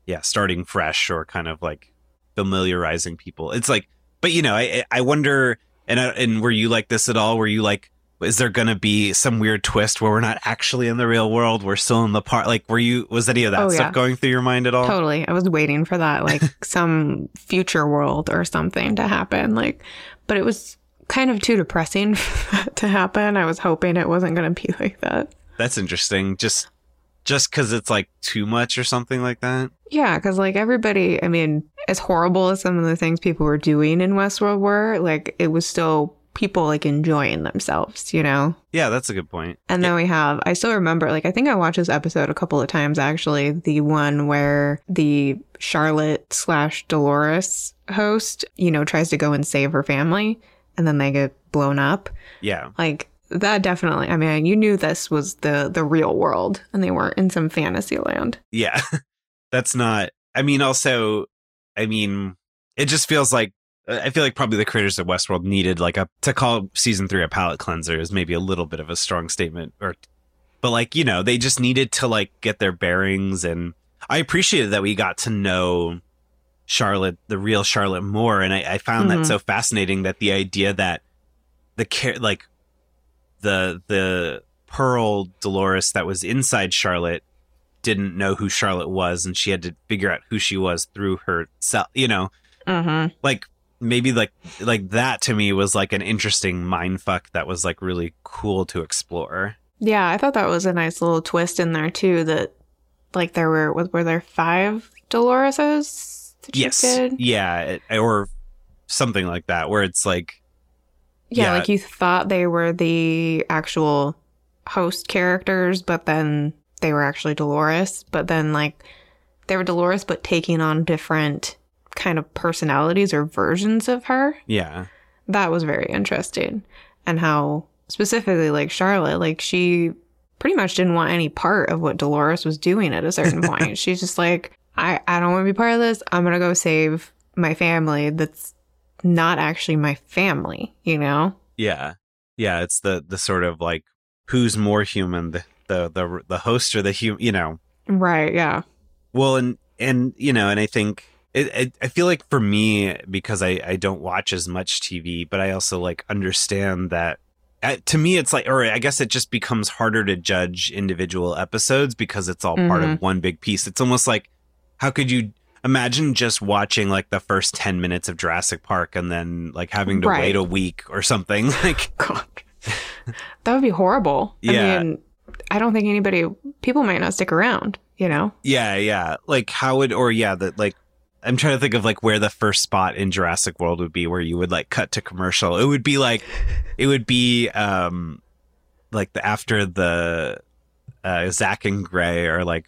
yeah, starting fresh or kind of like familiarizing people. It's like, but you know, I I wonder, and I, and were you like this at all? Were you like is there going to be some weird twist where we're not actually in the real world? We're still in the part. Like, were you, was any of that Oh, stuff yeah. going through your mind at all? Totally. I was waiting for that, like some future world or something to happen. Like, but it was kind of too depressing to happen. I was hoping it wasn't going to be like that. That's interesting. Just, just because it's like too much or something like that. Yeah, because like everybody, I mean, as horrible as some of the things people were doing in Westworld were, like it was still people like enjoying themselves, you know? Yeah, that's a good point. And then we have, I still remember, like, I think I watched this episode a couple of times actually. The one where the Charlotte slash Dolores host, you know, tries to go and save her family and then they get blown up. Yeah. Like, that definitely, I mean, you knew this was the the real world and they weren't in some fantasy land. Yeah. That's not, I mean, also, I mean, it just feels like, I feel like probably the creators of Westworld needed like a, to call season three a palate cleanser is maybe a little bit of a strong statement or, but like, you know, they just needed to like get their bearings. And I appreciated that we got to know Charlotte, the real Charlotte Moore. And I, I found Mhm. that so fascinating that the idea that the care, like the, the Pearl Dolores that was inside Charlotte didn't know who Charlotte was and she had to figure out who she was through herself, you know, Mm-hmm. like maybe like like that to me was like an interesting mind fuck that was like really cool to explore. Yeah, I thought that was a nice little twist in there too. That like there were were there five Doloreses? yes. did? Yeah, or something like that where it's like Yeah, Yeah. like you thought they were the actual host characters, but then they were actually Dolores. But then like they were Dolores, but taking on different kind of personalities or versions of her. yeah. That was very interesting. And how specifically like Charlotte, like she pretty much didn't want any part of what Dolores was doing at a certain point. She's just like, I, I don't want to be part of this. I'm gonna go save my family that's not actually my family, you know? Yeah. Yeah, it's the the sort of like who's more human, the the the, the host or the human, you know. Right, yeah. Well, and and you know, and I think it, it, I feel like for me because I I don't watch as much TV, but I also like understand that. uh, To me, it's like, or I guess it just becomes harder to judge individual episodes because it's all part of one big piece. It's almost like, how could you imagine just watching like the first 10 minutes of Jurassic Park and then like having to Right. wait a week or something? Like, God. that would be horrible. Yeah. I mean, I don't think anybody people might not stick around, you know? Yeah, yeah. Like how would or yeah, that like I'm trying to think of like where the first spot in Jurassic World would be where you would like cut to commercial. It would be like it would be um like the after the uh Zach and Gray are like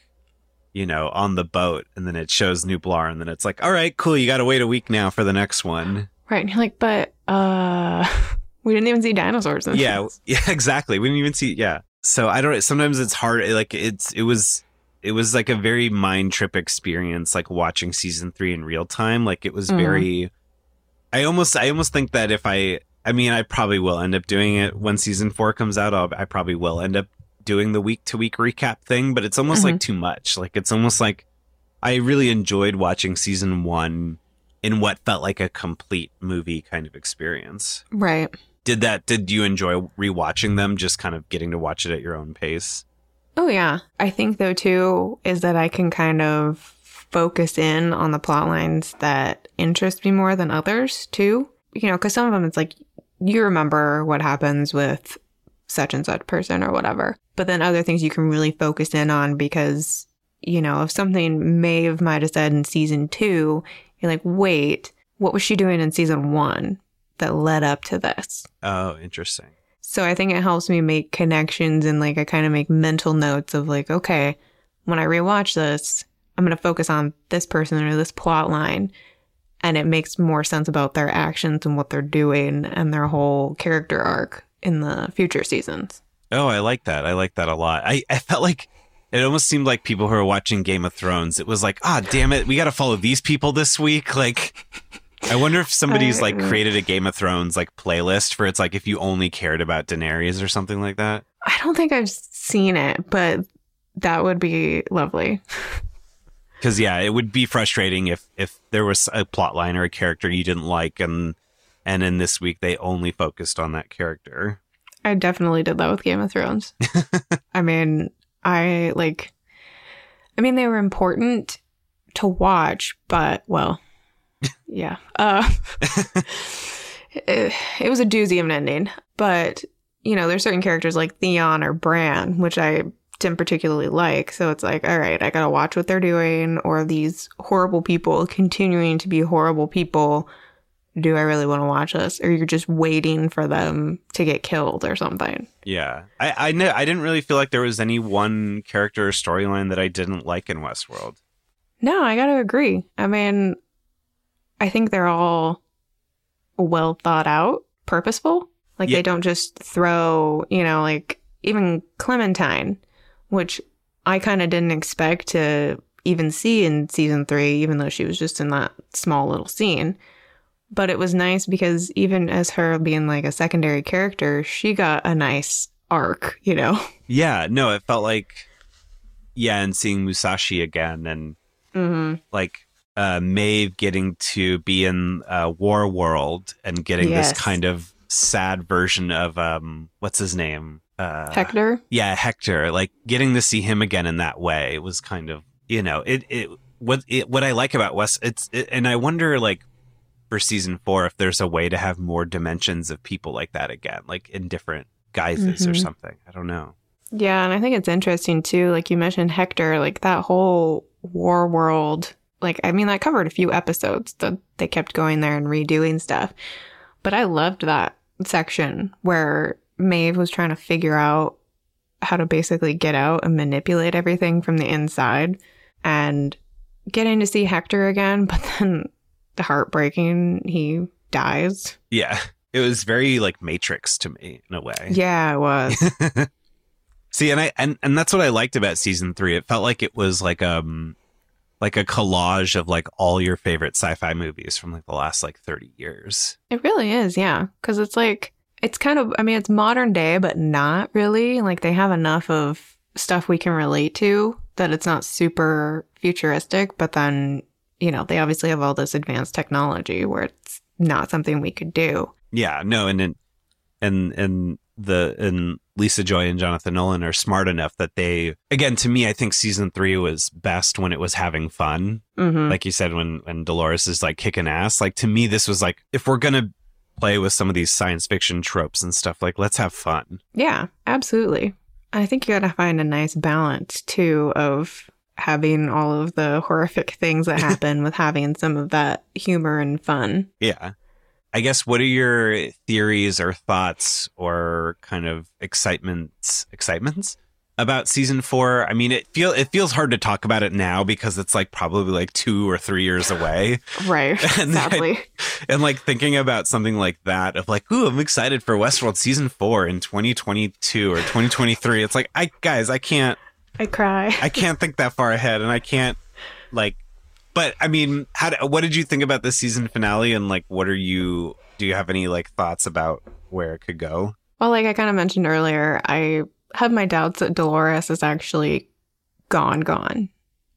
you know, on the boat and then it shows Nublar and then it's like, all right, cool, you gotta wait a week now for the next one. Right. And you're like, but uh we didn't even see dinosaurs in yeah, this. yeah, exactly. We didn't even see. Yeah, so I don't. Sometimes it's hard. Like it's it was it was like a very mind trip experience, like watching season three in real time. Like it was Mhm. very. I almost I almost think that if I I mean I probably will end up doing it when season four comes out. I'll, I probably will end up doing the week to week recap thing, but it's almost like mm-hmm. too much. Like it's almost like I really enjoyed watching season one in what felt like a complete movie kind of experience Right. did that did you enjoy rewatching them just kind of getting to watch it at your own pace Oh yeah. I think though too is that I can kind of focus in on the plot lines that interest me more than others too. You know, because some of them it's like you remember what happens with such and such person or whatever, but then other things you can really focus in on because you know if something Maeve might have said in season two, you're like, wait, what was she doing in season one that led up to this? oh interesting So I think it helps me make connections and like I kind of make mental notes of like, okay, when I rewatch this, I'm going to focus on this person or this plot line. And it makes more sense about their actions and what they're doing and their whole character arc in the future seasons. oh i like that i like that a lot i i felt like it almost seemed like people who are watching game of thrones it was like ah damn it we got to follow these people this week like I wonder if somebody's like created a Game of Thrones like playlist for it's like if you only cared about Daenerys or something like that. I don't think I've seen it, but that would be lovely. Because yeah, it would be frustrating if if there was a plot line or a character you didn't like, and and in this week they only focused on that character. I definitely did that with Game of Thrones. I mean, I like, I mean, they were important to watch, but well, yeah. Uh, it, it was a doozy of an ending, but you know, there's certain characters like Theon or Bran, which I didn't particularly like. So it's like, all right, I gotta watch what they're doing, or these horrible people continuing to be horrible people. Do I really want to watch this? Or you're just waiting for them to get killed or something? Yeah, I I, know, I didn't really feel like there was any one character or storyline that I didn't like in Westworld. No, I gotta agree. I mean, I think they're all well thought out, purposeful. Like Yeah. they don't just throw, you know, like even Clementine, which I kind of didn't expect to even see in season three, even though she was just in that small little scene. But it was nice because even as her being like a secondary character, she got a nice arc, you know? Yeah, no, it felt like yeah, and seeing Musashi again and hmm like uh Maeve getting to be in uh War World and getting Yes. this kind of sad version of um what's his name? Uh Hector. Yeah, Hector. Like getting to see him again in that way was kind of you know, it it what it what I like about West it's it, and I wonder like for season 4 if there's a way to have more dimensions of people like that again, like in different guises or Mhm. something. I don't know. Yeah, and I think it's interesting too. Like you mentioned Hector, like that whole war world, like I mean that covered a few episodes that they kept going there and redoing stuff. But I loved that section where Maeve was trying to figure out how to basically get out and manipulate everything from the inside and getting to see Hector again, but then the heartbreaking he dies. Yeah. It was very like Matrix to me in a way. Yeah, it was. See, and I and and that's what I liked about season three. It felt like it was like um like a collage of like all your favorite sci-fi movies from like the last like thirty years. It really is, yeah. Because it's like, it's kind of, I mean, it's modern day, but not really. Like, they have enough of stuff we can relate to that it's not super futuristic, but then, you know, they obviously have all this advanced technology where it's not something we could do. Yeah, no, and and and and the and Lisa Joy and Jonathan Nolan are smart enough that they again to me I think season three was best when it was having fun. hmm Like you said, when when Dolores is like kicking ass. Like to me, this was like if we're gonna play with some of these science fiction tropes and stuff, like let's have fun. Yeah, absolutely. I think you got to find a nice balance too of having all of the horrific things that happen with having some of that humor and fun. Yeah. I guess what are your theories or thoughts or kind of excitements excitements about season 4? I mean, it feel it feels hard to talk about it now because it's like probably like 2 or 3 years away. Right. And Sadly. and like thinking about something like that of like, "Ooh, I'm excited for Westworld season 4 in 2022 or 2023." It's like, "I guys, I can't I cry. I can't think that far ahead, and I can't like. But I mean, how? do- what did you think about the season finale? And like, what are you? Do you have any like thoughts about where it could go? Well, like I kind of mentioned earlier, I have my doubts that Dolores is actually gone, gone.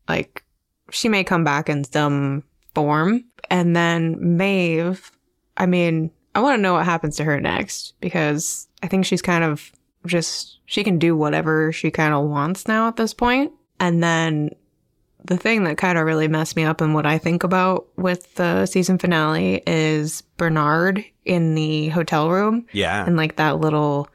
Like, she may come back in some form. And then Maeve, I mean, I want to know what happens to her next because I think she's kind of just, she can do whatever she kind of wants now at this point. And then the thing that kind of really messed me up and what I think about with the season finale is Bernard in the hotel room. Yeah, and like that little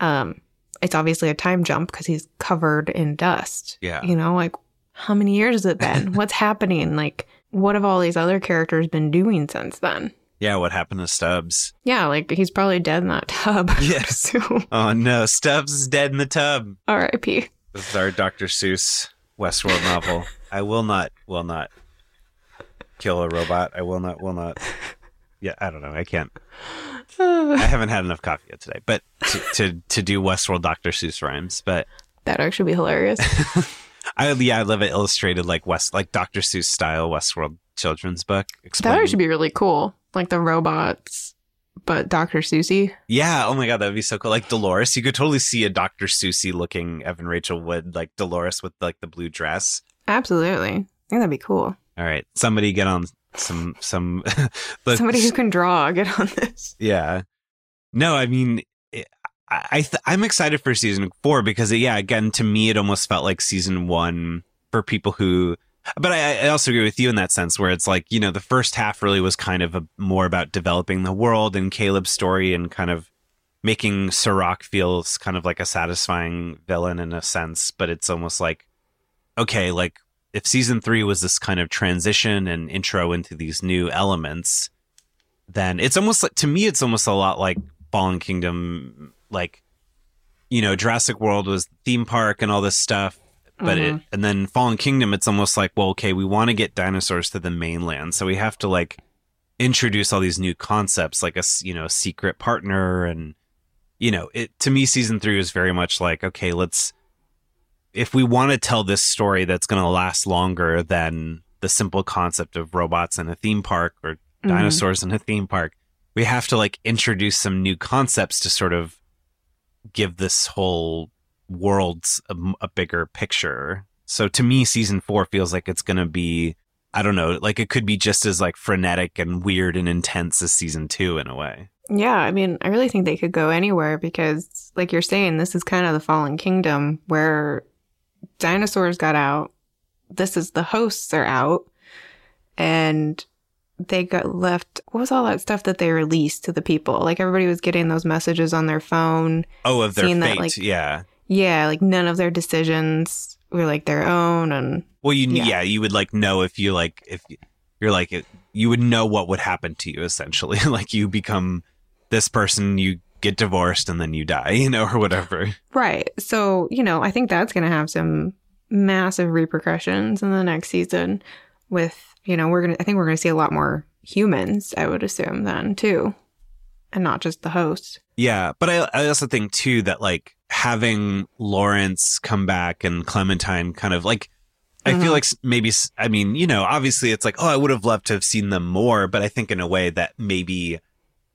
um it's obviously a time jump because he's covered in dust. Yeah. you know like how many years has it been? What's happening? Like what have all these other characters been doing since then yeah. What happened to Stubbs? yeah like he's probably dead in that tub Yes. so Oh no, Stubbs is dead in the tub. rip This is our Dr. Seuss Westworld novel. I will not, will not kill a robot. I will not, will not. Yeah, I don't know. I can't. I haven't had enough coffee yet today, but to to, to do Westworld Dr. Seuss rhymes. But that'd actually be hilarious I yeah, I love it illustrated like West like Dr. Seuss style Westworld children's book. that explaining- actually be really cool like the robots but dr susie Yeah, oh my god, that would be so cool. Like Dolores, you could totally see a Dr. Susie looking Evan Rachel Wood, like Dolores with like the blue dress. absolutely i think that'd be cool All right, somebody get on some some the- somebody who can draw get on this Yeah. No, I mean, it, I, I th- I'm excited for season four because yeah, again, to me, it almost felt like season one for people who. But I, I also agree with you in that sense, where it's like you know the first half really was kind of a, more about developing the world and Caleb's story and kind of making Serac feels kind of like a satisfying villain in a sense. But it's almost like okay, like if season three was this kind of transition and intro into these new elements, then it's almost like to me, it's almost a lot like Fallen Kingdom, like you know, Jurassic World was theme park and all this stuff. But Mm-hmm. it, and then Fallen Kingdom, it's almost like, well, okay, we want to get dinosaurs to the mainland, so we have to like introduce all these new concepts, like a you know secret partner, and you know, it to me, season three is very much like, okay, let's if we want to tell this story that's going to last longer than the simple concept of robots in a theme park or dinosaurs in a theme park, we have to like introduce some new concepts to sort of give this whole world a, a bigger picture. So to me, season four feels like it's going to be, I don't know, like it could be just as like frenetic and weird and intense as season two in a way. Yeah, I mean, I really think they could go anywhere because, like you're saying, this is kind of the fallen kingdom where dinosaurs got out. This is the hosts are out, and they got left. What was all that stuff that they released to the people? Like everybody was getting those messages on their phone. Oh, of their fate. that, like- yeah. Yeah, like none of their decisions were like their own, and Well, you yeah. Yeah. you would like know if you like if you're like it, you would know what would happen to you essentially. like you become this person, you get divorced, and then you die, you know, or whatever. Right. So, you know, I think that's going to have some massive repercussions in the next season with, you know, we're going to, I think we're going to see a lot more humans, I would assume then too, and not just the hosts. Yeah, but I I also think too that like having Lawrence come back and Clementine kind of like I feel mm-hmm. like maybe I mean you know obviously it's like oh I would have loved to have seen them more, but I think in a way that maybe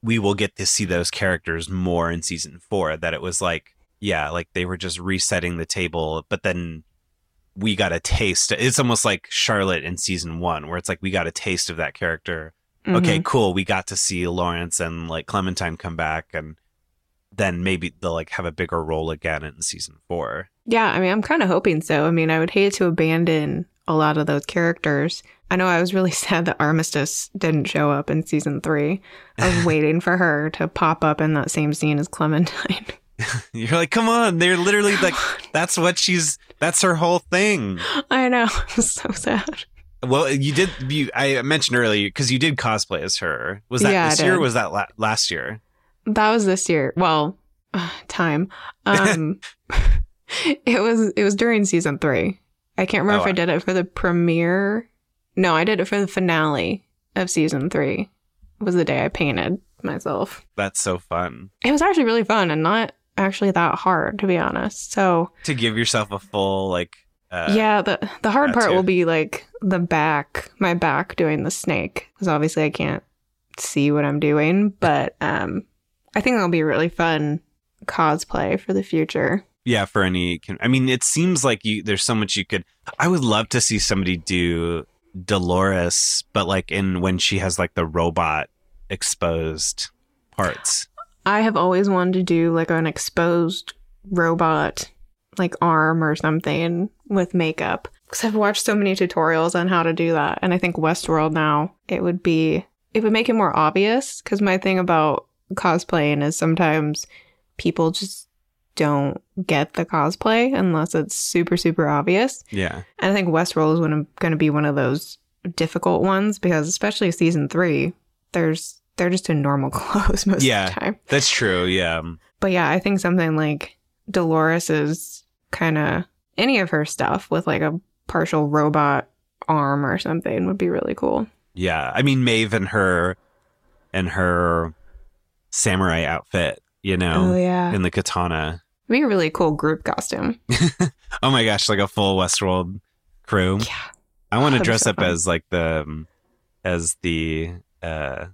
we will get to see those characters more in season four. That it was like yeah like they were just resetting the table, but then we got a taste. It's almost like Charlotte in season one, where it's like we got a taste of that character okay, mm-hmm. cool. We got to see Lawrence and like Clementine come back, and then maybe they'll like have a bigger role again in season four. Yeah, I mean, I'm kind of hoping so. I mean, I would hate to abandon a lot of those characters. I know I was really sad that Armistice didn't show up in season three. I was waiting for her to pop up in that same scene as Clementine. You're like, come on, they're literally like, that's what she's, that's her whole thing. I know. Was so sad. Well, you did, you, I mentioned earlier because you did cosplay as her. Was that Yeah, this year? Or was that la- last year? That was this year. Well, time. Um, it was it was during season three. I can't remember Oh, if I did it for the premiere. No, I did it for the finale of season three. It was the day I painted myself. That's so fun It was actually really fun and not actually that hard, to be honest. So to give yourself a full like. Uh, yeah, the the hard part will be like the back, my back doing the snake, because obviously I can't see what I'm doing. But um, I think that'll be a really fun cosplay for the future. yeah for any i mean it seems like you there's so much you could i would love to see somebody do dolores but like in when she has like the robot exposed parts I have always wanted to do like an exposed robot, like arm or something with makeup. Because I've watched so many tutorials on how to do that. And I think Westworld now, it would be, it would make it more obvious. Because my thing about cosplaying is sometimes people just don't get the cosplay unless it's super, super obvious. yeah And I think Westworld is going to be one of those difficult ones because, especially season three, there's they're just in normal clothes most Yeah. of the time. that's true yeah But yeah, I think something like Dolores's kind of any of her stuff with like a partial robot arm or something would be really cool. yeah i mean maeve and her and her samurai outfit you know Oh, yeah, in the katana It'd be a really cool group costume. oh my gosh like a full westworld crew Yeah. i want to dress so up fun. as like the um, as the uh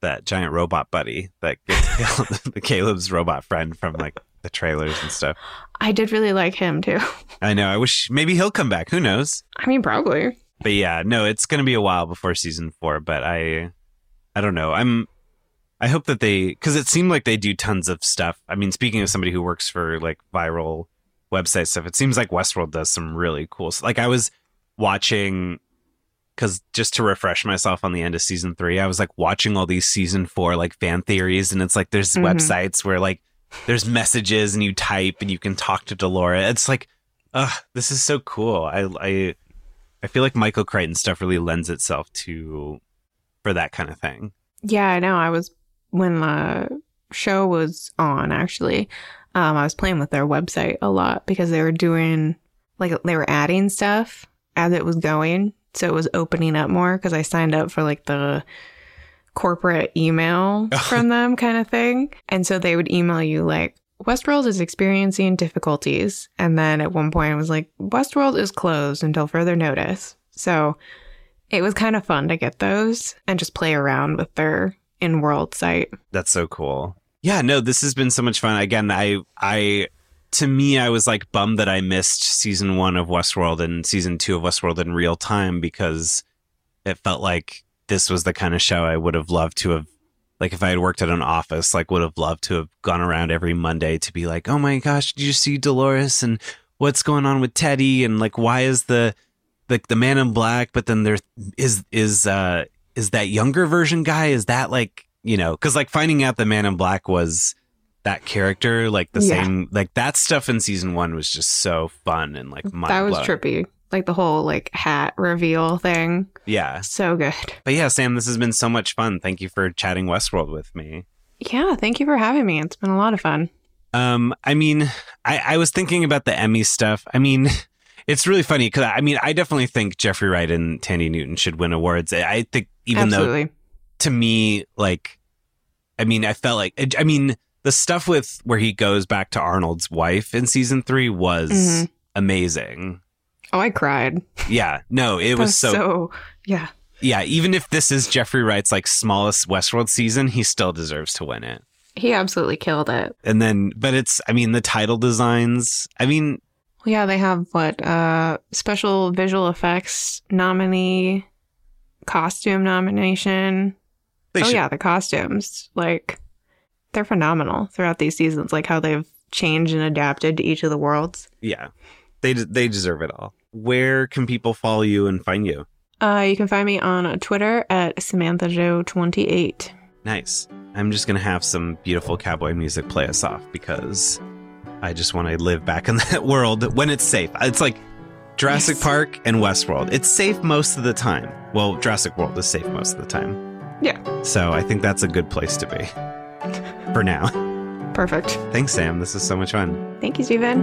that giant robot buddy that gets the caleb's robot friend from like the trailers and stuff I did really like him too. i know i wish maybe he'll come back who knows I mean, probably. but yeah no it's gonna be a while before season four but i i don't know i'm I hope that they because it seemed like they do tons of stuff. I mean, speaking of somebody who works for like viral website stuff, it seems like Westworld does some really cool. s- Like I was watching because just to refresh myself on the end of season three, I was like watching all these season four like fan theories, and it's like there's Mhm. websites where like there's messages and you type and you can talk to Delora. It's like, ugh, this is so cool. I I I feel like Michael Crichton stuff really lends itself to for that kind of thing. Yeah, I know. I was when the show was on actually. Um, I was playing with their website a lot because they were doing like they were adding stuff as it was going, so it was opening up more because I signed up for like the corporate email from them kind of thing, and so they would email you like Westworld is experiencing difficulties, and then at one point it was like Westworld is closed until further notice. So it was kind of fun to get those and just play around with their in-world site. That's so cool. Yeah, no, this has been so much fun. Again, I I to me I was like bummed that I missed season 1 of Westworld and season 2 of Westworld in real time because it felt like this was the kind of show I would have loved to have like if I had worked at an office, like would have loved to have gone around every Monday to be like, "Oh my gosh, did you see Dolores and what's going on with Teddy and like why is the like the man in black but then there is is uh is that younger version guy is that like you know because like finding out the man in black was that character like the Yeah. same like that stuff in season one was just so fun and like mind that was trippy. Like the whole like hat reveal thing. yeah So good. but yeah sam this has been so much fun thank you for chatting westworld with me Yeah, thank you for having me. It's been a lot of fun. Um, I mean, I, I was thinking about the Emmy stuff. I mean, it's really funny because I mean, I definitely think Jeffrey Wright and Thandie Newton should win awards. I- think even though to me, like, I mean, I felt like, I mean, the stuff with where he goes back to Arnold's wife in season three was Mhm. amazing. Oh, I cried. Yeah, no, it That was so, yeah. yeah. Even if this is Jeffrey Wright's like smallest Westworld season, he still deserves to win it. He absolutely killed it. And then, but it's, I mean, the title designs. I mean, Well, yeah, they have what uh special visual effects nominee, costume nomination. they oh should, yeah, the costumes like they're phenomenal throughout these seasons. Like how they've changed and adapted to each of the worlds. yeah, they they deserve it all. Where can people follow you and find you? Uh, you can find me on Twitter at Samantha Joe twenty eight. Nice. I'm just gonna have some beautiful cowboy music play us off because I just want to live back in that world when it's safe. It's like Jurassic Yes. Park and Westworld. It's safe most of the time. Well, Jurassic World is safe most of the time. Yeah, So I think that's a good place to be for now. perfect. Thanks, Sam. This is so much fun. Thank you, Stephen.